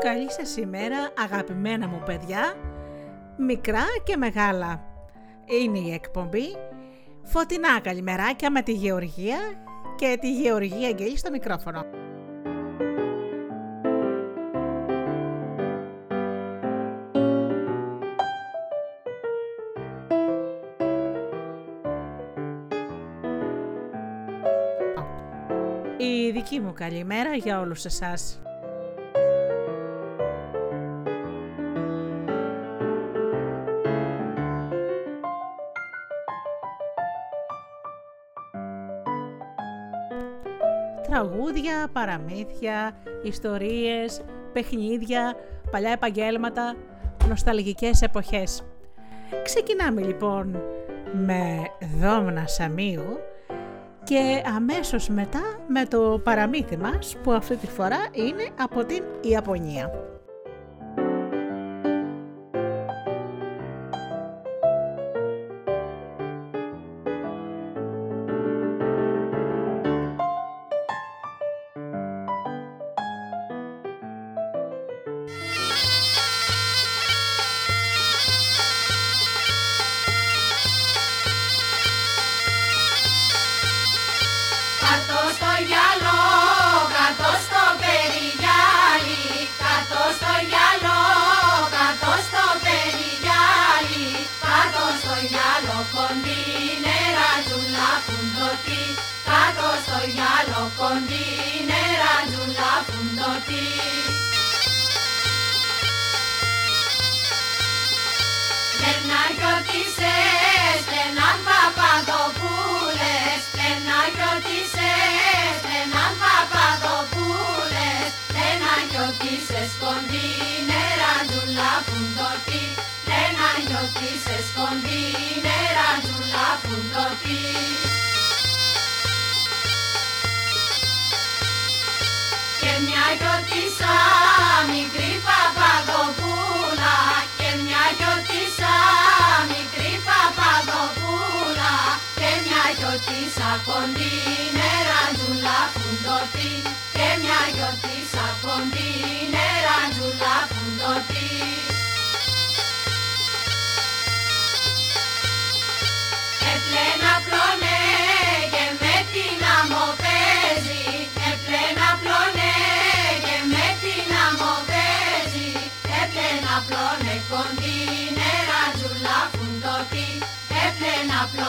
Καλή σας ημέρα αγαπημένα μου παιδιά, μικρά και μεγάλα. Είναι η εκπομπή Φωτεινά καλημεράκια με τη Γεωργία και τη Γεωργία Αγγέλη στο μικρόφωνο. Καλημέρα για όλους εσάς. τραγούδια, παραμύθια, ιστορίες, παιχνίδια, παλιά επαγγέλματα, νοσταλγικές εποχές. Ξεκινάμε λοιπόν με Δόμνα Σαμίου και αμέσως μετά με το παραμύθι μας που αυτή τη φορά είναι από την Ιαπωνία. στο γυαλό, κάτω στο περιγυάλι, κάτω στο γυαλό κοντή νερά τζουλά φουντωτή, κάτω στο γυαλό Δεν νερά τζουλά φουντωτή. Λεναγιώτησες, λενάν παπαδοπούλες, λεναγιώτησες, λενάν παπαδοπούλες, Λένα νιώθει σε σκοντή, νεραντούλα φουντοτή. Λένα νιώθει σε σκοντή, νεραντούλα φουντοτή. Και μια γιώτησα μικρή παπαδοπούλα και μια γιώτησα μικρή παπαδοπούλα και μια γιώτησα κοντή νεραντούλα φουντοτή και μια γιορτή από την εραντζούλα που νοτεί. Επλένα πλώνε και με την άμμο παίζει, επλένα πλώνε και με την άμμο παίζει, επλένα πλώνε κοντίν εραντζούλα που νοτεί, επλένα πλώνε.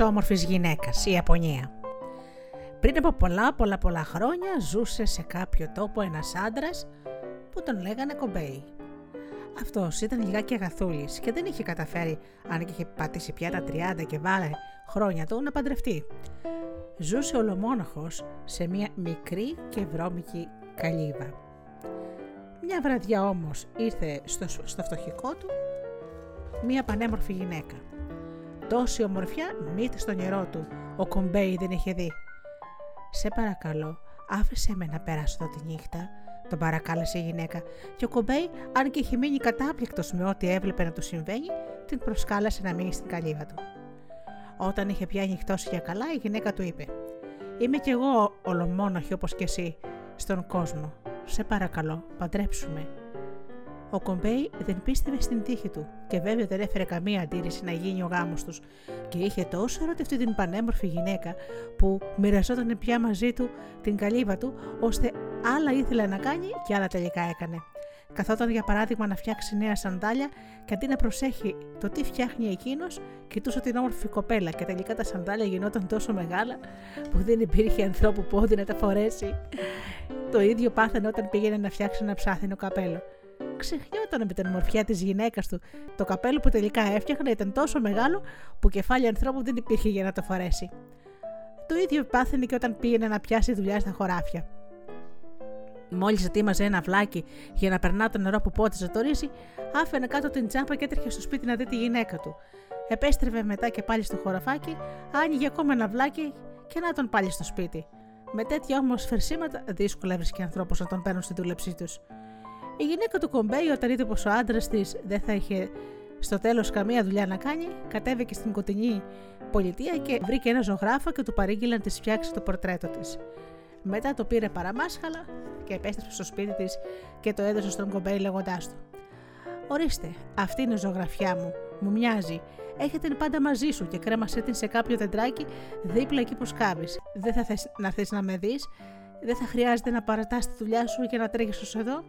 όμορφης γυναίκας, η Ιαπωνία. Πριν από πολλά πολλά πολλά χρόνια ζούσε σε κάποιο τόπο ένας άντρας που τον λέγανε Κομπέι. Αυτός ήταν λιγάκι αγαθούλης και δεν είχε καταφέρει, αν και είχε πατήσει πια τα 30 και βάλε χρόνια του, να παντρευτεί. Ζούσε ολομόναχος σε μια μικρή και βρώμικη καλύβα. Μια βραδιά όμως ήρθε στο, στο φτωχικό του μια πανέμορφη γυναίκα Τόση ομορφιά μύτη στο νερό του. Ο Κομπέι δεν είχε δει. Σε παρακαλώ, άφησε με να περάσω εδώ τη νύχτα, τον παρακάλεσε η γυναίκα, και ο Κομπέι, αν και είχε μείνει κατάπληκτος με ό,τι έβλεπε να του συμβαίνει, την προσκάλεσε να μείνει στην καλύβα του. Όταν είχε πια νυχτώσει για καλά, η γυναίκα του είπε: Είμαι κι εγώ ολομόναχη όπως κι εσύ στον κόσμο. Σε παρακαλώ, παντρέψουμε. Ο Κομπέι δεν πίστευε στην τύχη του και βέβαια δεν έφερε καμία αντίρρηση να γίνει ο γάμος τους και είχε τόσο ερωτευτεί την πανέμορφη γυναίκα που μοιραζόταν πια μαζί του την καλύβα του ώστε άλλα ήθελε να κάνει και άλλα τελικά έκανε. Καθόταν για παράδειγμα να φτιάξει νέα σαντάλια και αντί να προσέχει το τι φτιάχνει εκείνος, κοιτούσε την όμορφη κοπέλα και τελικά τα σαντάλια γινόταν τόσο μεγάλα που δεν υπήρχε ανθρώπου πόδι να τα φορέσει. Το ίδιο πάθαινε όταν πήγαινε να φτιάξει ένα ψάθινο καπέλο. Ξεχνιόταν με την ομορφιά της γυναίκας του. Το καπέλο που τελικά έφτιαχνε ήταν τόσο μεγάλο που κεφάλι ανθρώπου δεν υπήρχε για να το φορέσει. Το ίδιο πάθαινε και όταν πήγαινε να πιάσει δουλειά στα χωράφια. Μόλις ετοίμαζε ένα βλάκι για να περνά το νερό που πότιζε το ρύζι, άφαινε κάτω την τσάμπα και έτρεχε στο σπίτι να δει τη γυναίκα του. Επέστρεφε μετά και πάλι στο χωραφάκι, άνοιγε ακόμα ένα βλάκι και να τον πάλι στο σπίτι. Με τέτοια όμως φερσίματα δύσκολα έβρισκε ανθρώπους να τον παίρνουν στη δούλεψή τους. Η γυναίκα του Κομπέι, όταν είδε πως ο άντρας της δεν θα είχε στο τέλος καμία δουλειά να κάνει, κατέβηκε στην κοντινή πολιτεία και βρήκε ένα ζωγράφο και του παρήγγειλαν τη φτιάξει το πορτρέτο της. Μετά το πήρε παραμάσχαλα και επέστρεψε στο σπίτι της και το έδωσε στον Κομπέι λέγοντάς του: Ορίστε, αυτή είναι η ζωγραφιά μου. Μου μοιάζει. Έχετε την πάντα μαζί σου και κρέμασέ την σε κάποιο δεντράκι δίπλα εκεί που σκάβεις. Δεν θα θες να θες να με δεις, δεν θα χρειάζεται να παρατάς τη δουλειά σου και να τρέχεις ως εδώ.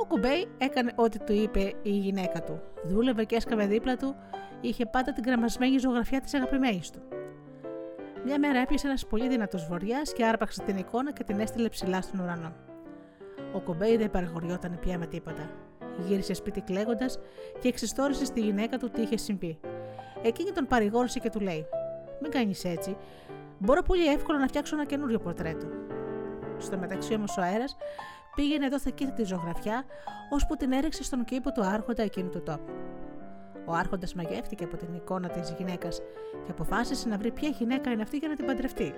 Ο Κουμπέι έκανε ό,τι του είπε η γυναίκα του. Δούλευε και έσκαβε δίπλα του, είχε πάντα την γραμμασμένη ζωγραφιά της αγαπημένης του. Μια μέρα έπιασε ένας πολύ δυνατός βορειά και άρπαξε την εικόνα και την έστειλε ψηλά στον ουρανό. Ο Κομπέι δεν παραγωριόταν πια με τίποτα. Γύρισε σπίτι κλαίγοντας και εξιστόρισε στη γυναίκα του τι είχε συμβεί. Εκείνη τον παρηγόρησε και του λέει: Μην κάνεις έτσι. Μπορώ πολύ εύκολα να φτιάξω ένα καινούριο πορτρέτο. Στο μεταξύ όμως ο αέρας πήγαινε εδώ θα κοίτα τη ζωγραφιά, ώσπου την έριξε στον κήπο του άρχοντα εκείνου του τόπου. Ο Άρχοντας μαγεύτηκε από την εικόνα της γυναίκας και αποφάσισε να βρει ποια γυναίκα είναι αυτή για να την παντρευτεί.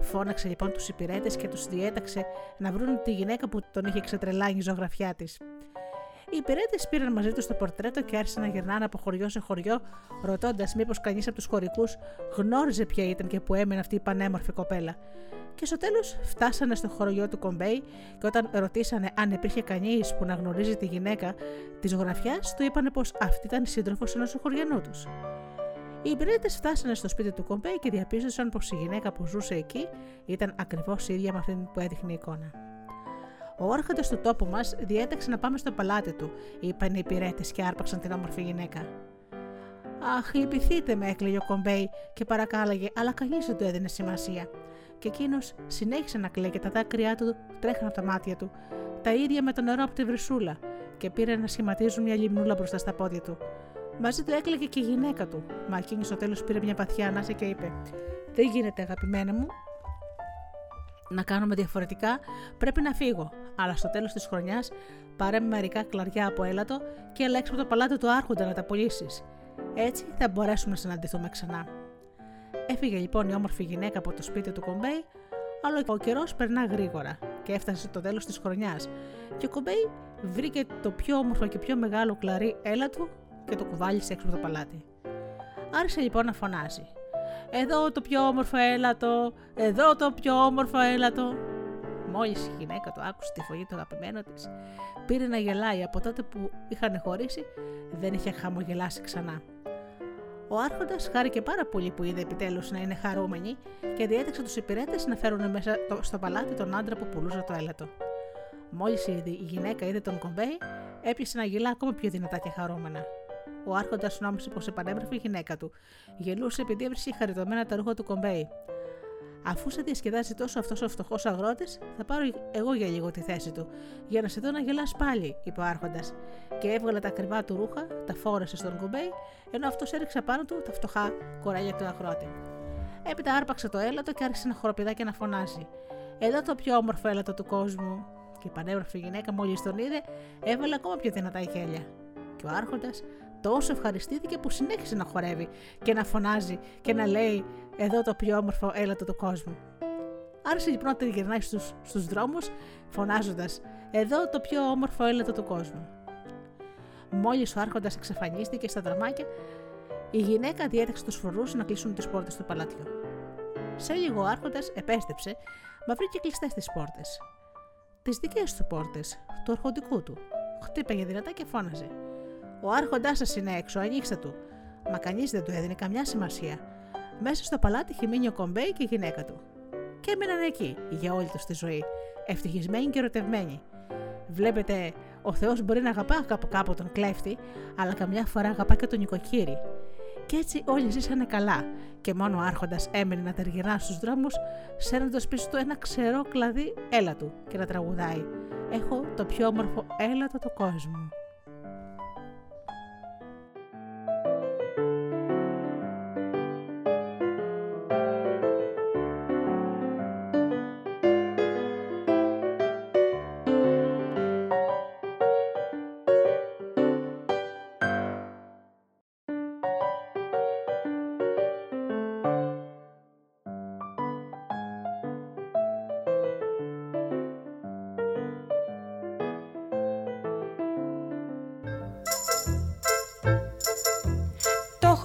Φώναξε λοιπόν τους υπηρέτες και τους διέταξε να βρουν τη γυναίκα που τον είχε ξετρελάνει η ζωγραφιά της. Οι υπηρέτες πήραν μαζί τους το πορτρέτο και άρχισαν να γυρνάνε από χωριό σε χωριό, ρωτώντας μήπως κανείς από τους χωρικούς γνώριζε ποια ήταν και που έμενε αυτή η πανέμορφη κοπέλα και στο τέλος φτάσανε στο χωριό του Κομπέι και όταν ρωτήσανε αν υπήρχε κανείς που να γνωρίζει τη γυναίκα της ζωγραφιά, του είπανε πως αυτή ήταν η σύντροφος ενός χωριανού τους. Οι υπηρέτες φτάσανε στο σπίτι του Κομπέι και διαπίστωσαν πως η γυναίκα που ζούσε εκεί ήταν ακριβώς ίδια με αυτήν που έδειχνε η εικόνα. Ο άρχοντα του τόπου μας διέταξε να πάμε στο παλάτι του, είπαν οι υπηρέτες και άρπαξαν την όμορφη γυναίκα. Αχ, λυπηθείτε με, έκλαιγε ο Κομπέι και παρακάλαγε, αλλά κανείς δεν του έδινε σημασία και εκείνος συνέχισε να κλαίει και τα δάκρυά του τρέχαν από τα μάτια του, τα ίδια με το νερό από τη βρυσούλα, και πήρε να σχηματίζουν μια λιμνούλα μπροστά στα πόδια του. Μαζί του έκλαιγε και η γυναίκα του, μα εκείνη στο τέλος πήρε μια βαθιά ανάσα και είπε: Δεν γίνεται, αγαπημένα μου, να κάνουμε διαφορετικά, πρέπει να φύγω. Αλλά στο τέλος της χρονιάς πάρε μερικά κλαριά από έλατο και ελέξε από το παλάτι του Άρχοντα να τα πουλήσεις. Έτσι θα μπορέσουμε να συναντηθούμε ξανά. Έφυγε λοιπόν η όμορφη γυναίκα από το σπίτι του Κομπέι, αλλά ο καιρός περνά γρήγορα και έφτασε το τέλος της χρονιάς. Και ο Κομπέι βρήκε το πιο όμορφο και πιο μεγάλο κλαρί έλατο και το κουβάλισε έξω από το παλάτι. Άρχισε λοιπόν να φωνάζει. Εδώ το πιο όμορφο έλατο, εδώ το πιο όμορφο έλατο. Μόλις η γυναίκα το άκουσε τη φωνή του αγαπημένου της, πήρε να γελάει από τότε που είχαν χωρίσει, δεν είχε χαμογελάσει ξανά. Ο Άρχοντας χάρηκε πάρα πολύ που είδε επιτέλους να είναι χαρούμενοι και διέταξε τους υπηρέτες να φέρουν μέσα στο παλάτι τον άντρα που πουλούσε το έλατο. Μόλις η γυναίκα είδε τον κομπέι, έπιασε να γελά ακόμα πιο δυνατά και χαρούμενα. Ο Άρχοντας νόμισε πως επανέβρεφε η γυναίκα του. Γελούσε επειδή έβρισκε χαριτωμένα τα ρούχα του κομπέι. Αφού σε διασκεδάζει τόσο αυτός ο φτωχός αγρότης, θα πάρω εγώ για λίγο τη θέση του, για να σε δω να γελάς πάλι, είπε ο Άρχοντας. Και έβγαλε τα ακριβά του ρούχα, τα φόρεσε στον κουμπέι, ενώ αυτός έριξε πάνω του τα φτωχά κορέλια του αγρότη. Έπειτα άρπαξε το έλατο και άρχισε να χοροπηδά και να φωνάζει. Εδώ το πιο όμορφο έλατο του κόσμου. Και η πανέμορφη γυναίκα, μόλις τον είδε, έβαλε ακόμα πιο δυνατά η χέλια. Και ο Άρχοντας τόσο ευχαριστήθηκε που συνέχισε να χορεύει και να φωνάζει και να λέει «Εδώ το πιο όμορφο έλατο του κόσμου». Άρχισε λοιπόν να τριγυρνάει στους, στους δρόμους φωνάζοντας «Εδώ το πιο όμορφο έλατο του κόσμου». Μόλις ο άρχοντας εξαφανίστηκε στα δραμάκια, η γυναίκα διέταξε τους φορούς να κλείσουν τις πόρτες του παλατιού. Σε λίγο ο άρχοντας επέστρεψε, μα βρήκε κλειστές τις πόρτες. Τις δικές του πόρτες, του αρχοντικού του. Χτύπαγε δυνατά και φώναζε. Ο άρχοντάς σας είναι έξω, ανοίξτε του. Μα κανείς δεν του έδινε καμιά σημασία. Μέσα στο παλάτι είχε μείνει ο Κομπέι και η γυναίκα του. Και έμειναν εκεί για όλη τους τη ζωή, ευτυχισμένοι και ερωτευμένοι. Βλέπετε, ο Θεός μπορεί να αγαπά κάπου κάπου τον κλέφτη, αλλά καμιά φορά αγαπά και τον νοικοκύρη. Και έτσι όλοι ζήσανε καλά, και μόνο ο Άρχοντας έμενε να τεργυρά στους δρόμους, σέρνοντας πίσω του ένα ξερό κλαδί έλα του και να τραγουδάει. Έχω το πιο όμορφο έλατο του κόσμου.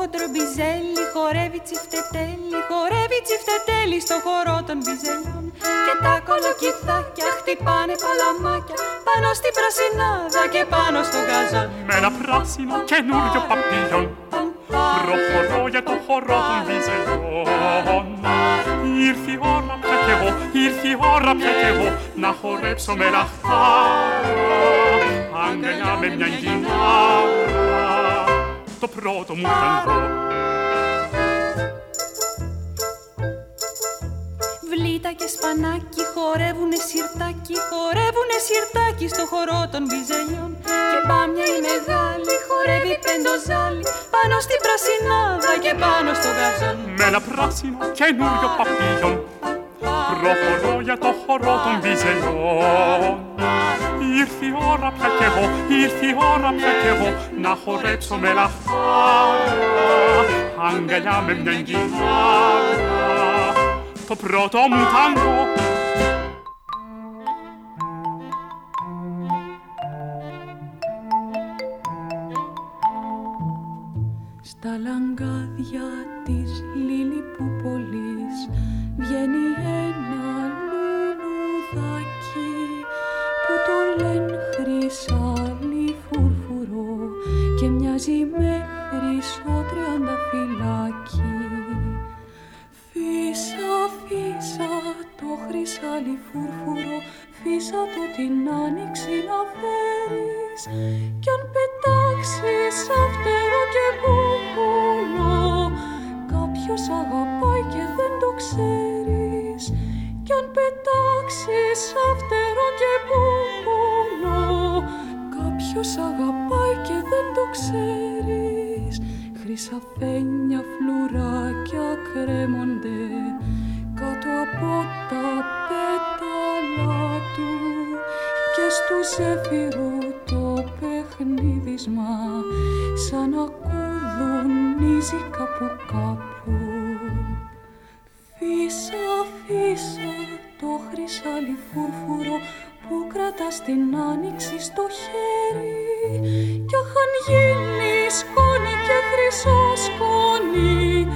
Μπιζέλι χορεύει τσιφτετέλι, χορεύει τσιφτετέλι στο χορό των μπιζελιών. Και τα κολοκυθάκια χτυπάνε παλαμάκια πάνω στην πρασινάδα και πάνω στο γαζόν με ένα πράσινο καινούριο παπίλιον. προχωρώ για το χορό των μπιζελιών. Ήρθε η ώρα πια κι εγώ, ήρθε η ώρα πια κι εγώ να χορέψω με λαχτάρα. Αγκαλιά με μια γυνάρα το πρώτο μου ταγκό. Βλήτα και σπανάκι χορεύουνε σιρτάκι, χορεύουνε σιρτάκι στο χορό των μπιζελιών και πάμια η μεγάλη χορεύει πεντοζάλι πάνω στην πρασινάδα και πάνω στο γαζόν. Με ένα πράσινο καινούριο παπίλιον προχωρώ για το χορό των μπιζελιών Ήρθε η ώρα πια κι εγώ, ήρθε η ώρα πια κι εγώ να χορέψω με λαχτάρα αγκαλιά με μια κιθάρα. Το πρώτο μου τάγκο. Στα λαγκάδια της Λίλιπουπολής βγαίνει φύσα το την άνοιξη να φέρεις. Κι αν και στου ζέφυρου το παιχνίδισμα σαν να κουδουνίζει κάπου κάπου. Φύσα, φύσα το χρυσάλι φουρφουρό που κρατά την άνοιξη στο χέρι. Κι αχαν γίνει σκόνη και χρυσό σκόνη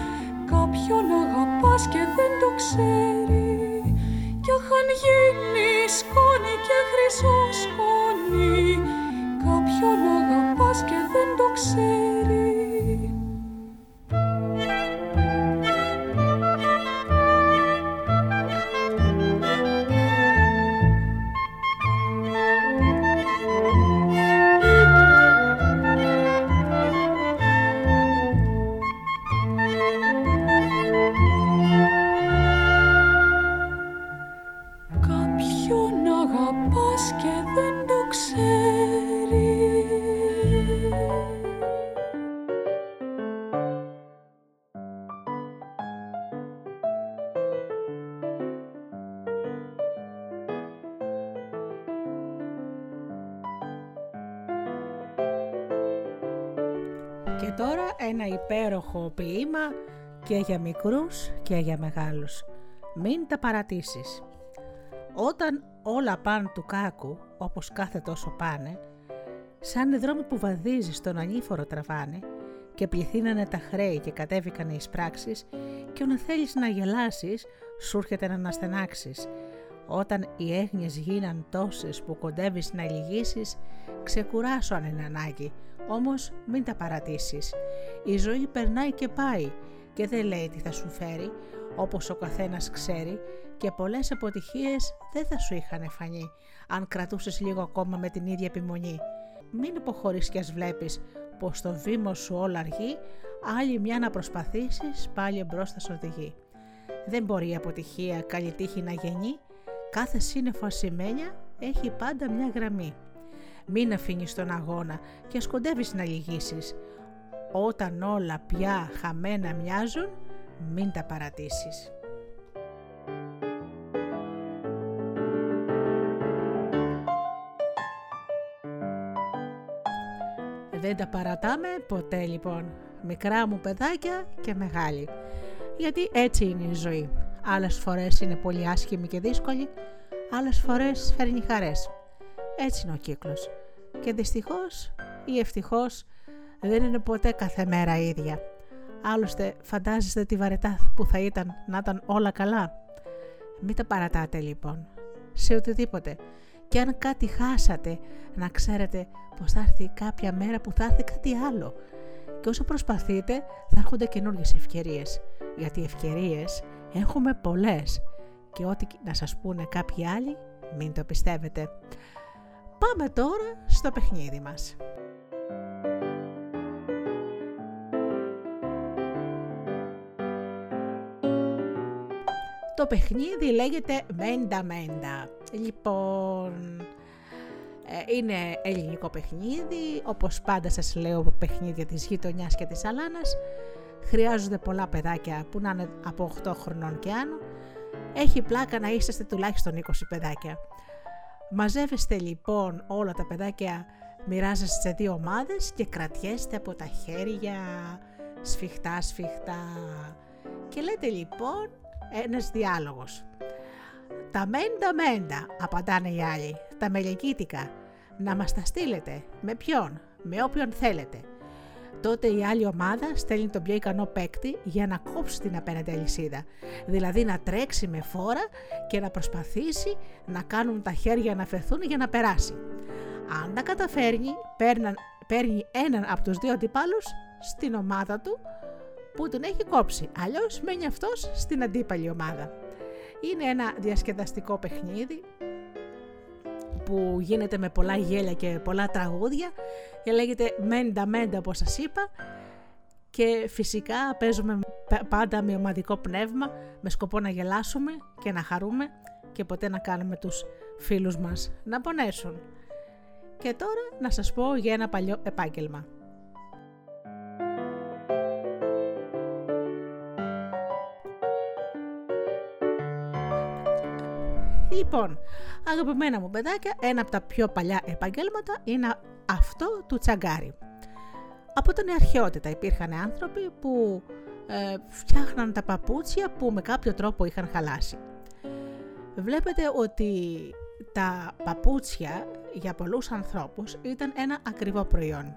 κάποιον αγαπάς και δεν το ξέρει κι αχαν γίνει σκόνη και χρυσό σκόνη κάποιον αγαπάς και δεν το ξέρεις και για μικρούς και για μεγάλους. Μην τα παρατήσεις. Όταν όλα πάνε του κάκου, όπως κάθε τόσο πάνε, σαν οι δρόμοι που βαδίζεις στον ανήφορο τραβάνε και πληθύνανε τα χρέη και κατέβηκαν οι πράξεις και όταν θέλεις να γελάσεις, σου έρχεται να αναστενάξεις. Όταν οι έγνοιες γίναν τόσες που κοντεύεις να λυγίσεις, ξεκουράσω αν είναι ανάγκη, όμως μην τα παρατήσεις. Η ζωή περνάει και πάει και δεν λέει τι θα σου φέρει, όπως ο καθένας ξέρει και πολλές αποτυχίες δεν θα σου είχαν φανεί αν κρατούσες λίγο ακόμα με την ίδια επιμονή. Μην υποχωρείς κι ας βλέπεις πως το βήμα σου όλα αργεί, άλλη μια να προσπαθήσεις πάλι εμπρός θα σου οδηγεί. Δεν μπορεί η αποτυχία καλή τύχη να γεννεί, κάθε σύννεφο ασημένια έχει πάντα μια γραμμή. Μην αφήνεις τον αγώνα και σκοντεύεις να λυγίσεις. Όταν όλα πια χαμένα μοιάζουν, μην τα παρατήσεις. Δεν τα παρατάμε ποτέ λοιπόν, μικρά μου παιδάκια και μεγάλη. Γιατί έτσι είναι η ζωή. Άλλες φορές είναι πολύ άσχημη και δύσκολη, άλλες φορές φέρνει χαρές. Έτσι είναι ο κύκλος. Και δυστυχώς ή ευτυχώς δεν είναι ποτέ κάθε μέρα ίδια. Άλλωστε φαντάζεστε τη βαρετά που θα ήταν να ήταν όλα καλά. Μην τα παρατάτε λοιπόν. Σε οτιδήποτε. Και αν κάτι χάσατε, να ξέρετε πως θα έρθει κάποια μέρα που θα έρθει κάτι άλλο. Και όσο προσπαθείτε θα έρχονται καινούργιες ευκαιρίες. Γιατί ευκαιρίες έχουμε πολλές. Και ό,τι να σας πούνε κάποιοι άλλοι, μην το πιστεύετε. Πάμε τώρα στο παιχνίδι μας. Το παιχνίδι λέγεται Μέντα Μέντα. Λοιπόν, ε, είναι ελληνικό παιχνίδι, όπως πάντα σας λέω παιχνίδια της γειτονιάς και της Αλάνας. Χρειάζονται πολλά παιδάκια που να είναι από 8 χρονών και άνω. Έχει πλάκα να είσαστε τουλάχιστον 20 παιδάκια. Μαζεύεστε λοιπόν όλα τα παιδάκια, μοιράζεστε σε δύο ομάδες και κρατιέστε από τα χέρια σφιχτά σφιχτά. Και λέτε λοιπόν ένας διάλογος. «Τα μέντα μέντα», απαντάνε οι άλλοι, «τα μελεκίτικα, να μας τα στείλετε, με ποιον, με όποιον θέλετε». Τότε η άλλη ομάδα στέλνει τον πιο ικανό παίκτη για να κόψει την απέναντι αλυσίδα. Δηλαδή να τρέξει με φόρα και να προσπαθήσει να κάνουν τα χέρια να φεθούν για να περάσει. Αν τα καταφέρνει, παίρνει έναν από τους δύο αντιπάλους στην ομάδα του που τον έχει κόψει. Αλλιώς μένει αυτός στην αντίπαλη ομάδα. Είναι ένα διασκεδαστικό παιχνίδι που γίνεται με πολλά γέλια και πολλά τραγούδια και λέγεται Μέντα Μέντα όπως σας είπα και φυσικά παίζουμε πάντα με ομαδικό πνεύμα με σκοπό να γελάσουμε και να χαρούμε και ποτέ να κάνουμε τους φίλους μας να πονέσουν. Και τώρα να σας πω για ένα παλιό επάγγελμα. Λοιπόν, αγαπημένα μου παιδάκια, ένα από τα πιο παλιά επαγγέλματα είναι αυτό του τσαγκάρι. Από την αρχαιότητα υπήρχαν άνθρωποι που ε, φτιάχναν τα παπούτσια που με κάποιο τρόπο είχαν χαλάσει. Βλέπετε ότι τα παπούτσια για πολλούς ανθρώπους ήταν ένα ακριβό προϊόν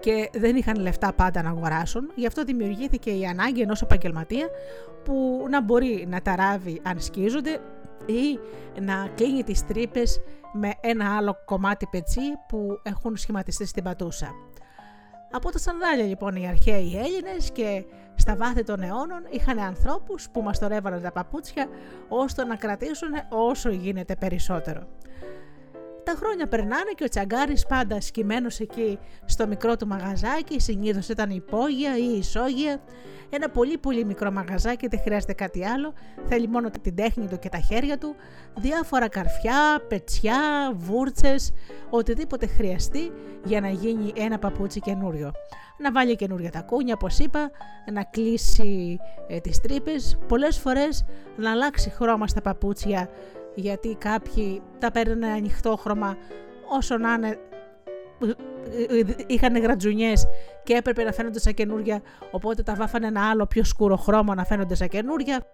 και δεν είχαν λεφτά πάντα να αγοράσουν, γι' αυτό δημιουργήθηκε η ανάγκη ενός επαγγελματία που να μπορεί να τα ράβει αν σκίζονται ή να κλείνει τις τρύπες με ένα άλλο κομμάτι πετσί που έχουν σχηματιστεί στην πατούσα. Από τα σανδάλια λοιπόν οι αρχαίοι Έλληνες και στα βάθη των αιώνων είχαν ανθρώπους που μαστορεύανε τα παπούτσια ώστε να κρατήσουν όσο γίνεται περισσότερο. Τα χρόνια περνάνε και ο Τσαγκάρης πάντα σκυμμένος εκεί στο μικρό του μαγαζάκι, συνήθως ήταν υπόγεια ή ισόγεια, ένα πολύ πολύ μικρό μαγαζάκι, δεν χρειάζεται κάτι άλλο, θέλει μόνο την τέχνη του και τα χέρια του, διάφορα καρφιά, πετσιά, βούρτσες, οτιδήποτε χρειαστεί για να γίνει ένα παπούτσι καινούριο. Να βάλει καινούρια τακούνια, όπως είπα, να κλείσει ε, τις τρύπες, πολλές φορές να αλλάξει χρώμα στα παπούτσια γιατί κάποιοι τα παίρνουν ανοιχτό χρώμα όσο να είναι είχαν γρατζουνιές και έπρεπε να φαίνονται σαν καινούρια, οπότε τα βάφανε ένα άλλο πιο σκούρο χρώμα να φαίνονται σαν καινούρια.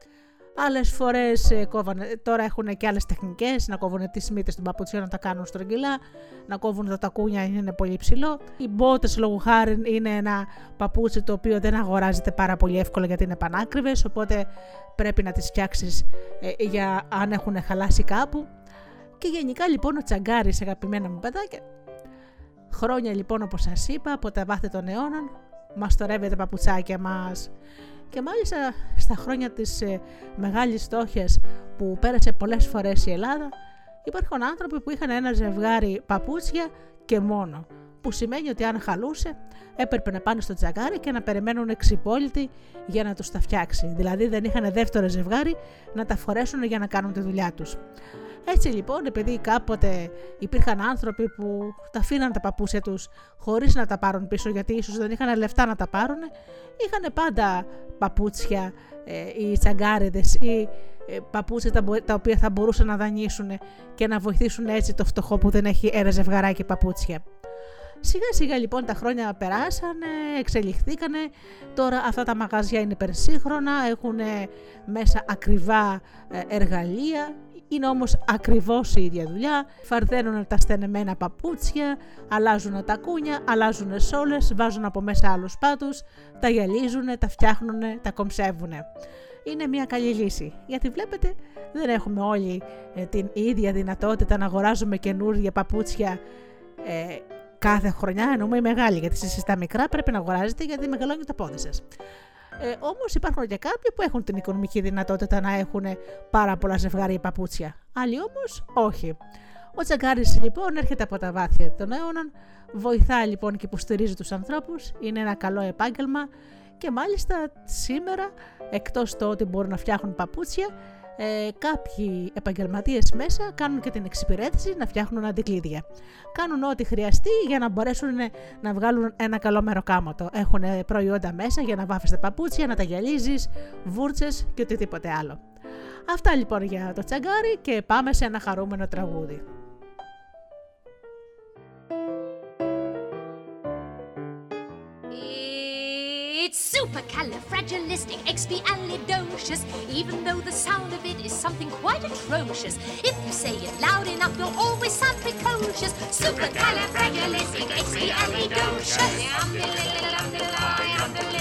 Άλλες φορές ε, κόβανε, τώρα έχουν και άλλες τεχνικές, να κόβουν τις μύτες των παπουτσιών να τα κάνουν στρογγυλά, να κόβουν τα τακούνια είναι πολύ ψηλό. Οι μπότες λόγου χάρη είναι ένα παπούτσι το οποίο δεν αγοράζεται πάρα πολύ εύκολα γιατί είναι πανάκριβες, οπότε πρέπει να τις φτιάξεις ε, για αν έχουν χαλάσει κάπου. Και γενικά λοιπόν ο τσαγκάρι, αγαπημένα μου παιδάκια, χρόνια λοιπόν όπως σας είπα από τα βάθη των αιώνων, μαστορεύει τα παπουτσάκια μας και μάλιστα στα χρόνια της ε, μεγάλης στόχιας που πέρασε πολλές φορές η Ελλάδα υπάρχουν άνθρωποι που είχαν ένα ζευγάρι παπούτσια και μόνο που σημαίνει ότι αν χαλούσε έπρεπε να πάνε στο τζαγκάρι και να περιμένουν εξυπόλυτοι για να τους τα φτιάξει. Δηλαδή δεν είχαν δεύτερο ζευγάρι να τα φορέσουν για να κάνουν τη δουλειά τους. Έτσι λοιπόν, επειδή κάποτε υπήρχαν άνθρωποι που τα αφήναν τα παπούσια τους χωρίς να τα πάρουν πίσω, γιατί ίσως δεν είχαν λεφτά να τα πάρουν, είχαν πάντα παπούτσια ε, ή τσαγκάριδες ή ε, παπούτσια τα, τα οποία θα μπορούσαν να δανείσουν και να βοηθήσουν έτσι το φτωχό που δεν έχει ένα ζευγαράκι παπούτσια. Σιγά σιγά λοιπόν τα χρόνια περάσανε, εξελιχθήκανε, τώρα αυτά τα μαγαζιά είναι υπερσύγχρονα, έχουν μέσα ακριβά ε, εργαλεία. Είναι όμως ακριβώς η ίδια δουλειά, φαρδένουν τα στενεμένα παπούτσια, αλλάζουν τα κούνια, αλλάζουν σόλες, βάζουν από μέσα άλλους πάτους, τα γυαλίζουν, τα φτιάχνουν, τα κομψεύουν. Είναι μια καλή λύση, γιατί βλέπετε δεν έχουμε όλοι ε, την ίδια δυνατότητα να αγοράζουμε καινούργια παπούτσια ε, κάθε χρονιά, εννοούμε οι μεγάλοι, γιατί εσείς τα μικρά πρέπει να αγοράζετε γιατί μεγαλώνει τα πόδι σας. Ε, Όμως υπάρχουν και κάποιοι που έχουν την οικονομική δυνατότητα να έχουν πάρα πολλά ζευγάρια παπούτσια. Άλλοι όμως όχι. Ο Τσαγκάρη λοιπόν έρχεται από τα βάθια των αιώνων, βοηθάει λοιπόν και υποστηρίζει τους ανθρώπους, είναι ένα καλό επάγγελμα και μάλιστα σήμερα εκτός το ότι μπορούν να φτιάχνουν παπούτσια ε, κάποιοι επαγγελματίες μέσα κάνουν και την εξυπηρέτηση να φτιάχνουν αντικλείδια. Κάνουν ό,τι χρειαστεί για να μπορέσουν να βγάλουν ένα καλό μεροκάματο. Έχουν προϊόντα μέσα για να βάφεις τα παπούτσια, να τα γυαλίζεις, βούρτσες και οτιδήποτε άλλο. Αυτά λοιπόν για το τσαγκάρι και πάμε σε ένα χαρούμενο τραγούδι. It's supercalifragilisticexpialidocious, even though the sound of it is something quite atrocious. If you say it loud enough, you'll always sound precocious. Supercalifragilisticexpialidocious.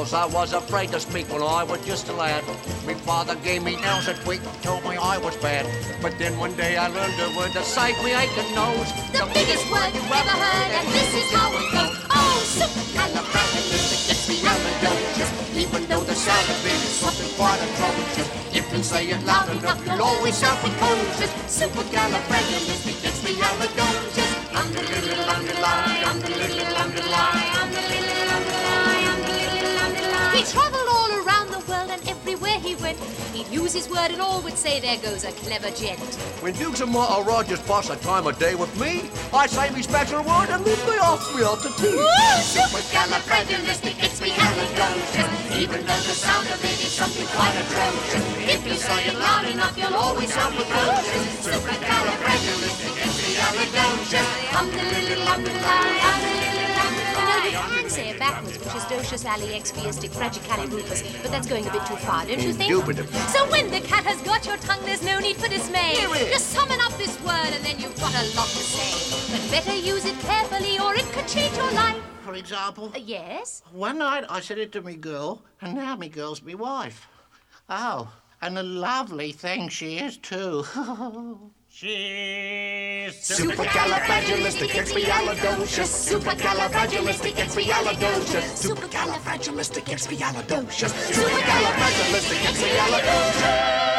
Because I was afraid to speak when I was just a lad. My father gave me nails a tweak, told me I was bad. But then one day I learned a word to save me aching nose. The biggest word you ever heard, and this is how it goes. Oh, supercalifragilisticexpialidocious. Even though the sound of it is something quite atrocious. If you say it loud enough, you'll always sound precocious. Supercalifragilisticexpialidocious. Under went, he'd use his word and all would say, there goes a clever gent. When Dukes and Martha Rogers pass a time of day with me, I say me special word and then they ask me out to tea. Supercalifragilisticexpialidocious. Even though the sound of it is something quite atrocious. If you say it loud enough, you'll always sound precocious. Supercalifragilisticexpialidocious. Um the little um the lie, um the little um the You can say it backwards, which is docious ali expiastic fragicalibupus, but that's going a bit too far, don't you think? Indubitably. So when the cat has got your tongue, there's no need for dismay. Just summon up this word and then you've got a lot to say. But better use it carefully or it could change your life. For example, Uh, yes? one night I said it to me girl, and now me girl's me wife. Oh, and a lovely thing she is too. She's Supercalifragilisticexpialidocious. Supercalifragilisticexpialidocious. Supercalifragilisticexpialidocious. Supercalifragilisticexpialidocious.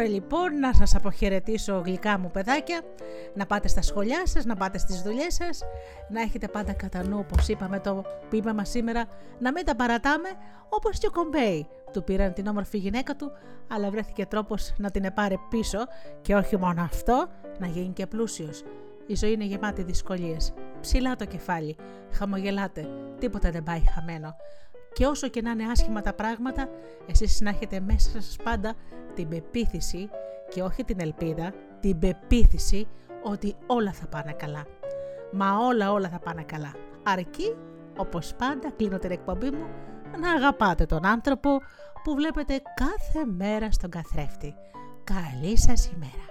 Ωραία λοιπόν να σας αποχαιρετήσω γλυκά μου παιδάκια, να πάτε στα σχολιά σας, να πάτε στις δουλειές σας, να έχετε πάντα κατά νου όπως είπαμε το πείμα μας σήμερα, να μην τα παρατάμε όπως και ο Κομπέι. Του πήραν την όμορφη γυναίκα του, αλλά βρέθηκε τρόπος να την επάρε πίσω και όχι μόνο αυτό, να γίνει και πλούσιος. Η ζωή είναι γεμάτη δυσκολίες. Ψηλά το κεφάλι, χαμογελάτε, τίποτα δεν πάει χαμένο. Και όσο και να είναι άσχημα τα πράγματα, εσείς να έχετε μέσα σας πάντα την πεποίθηση και όχι την ελπίδα, την πεποίθηση ότι όλα θα πάνε καλά. Μα όλα όλα θα πάνε καλά. Αρκεί, όπως πάντα κλείνω την εκπομπή μου, να αγαπάτε τον άνθρωπο που βλέπετε κάθε μέρα στον καθρέφτη. Καλή σας ημέρα.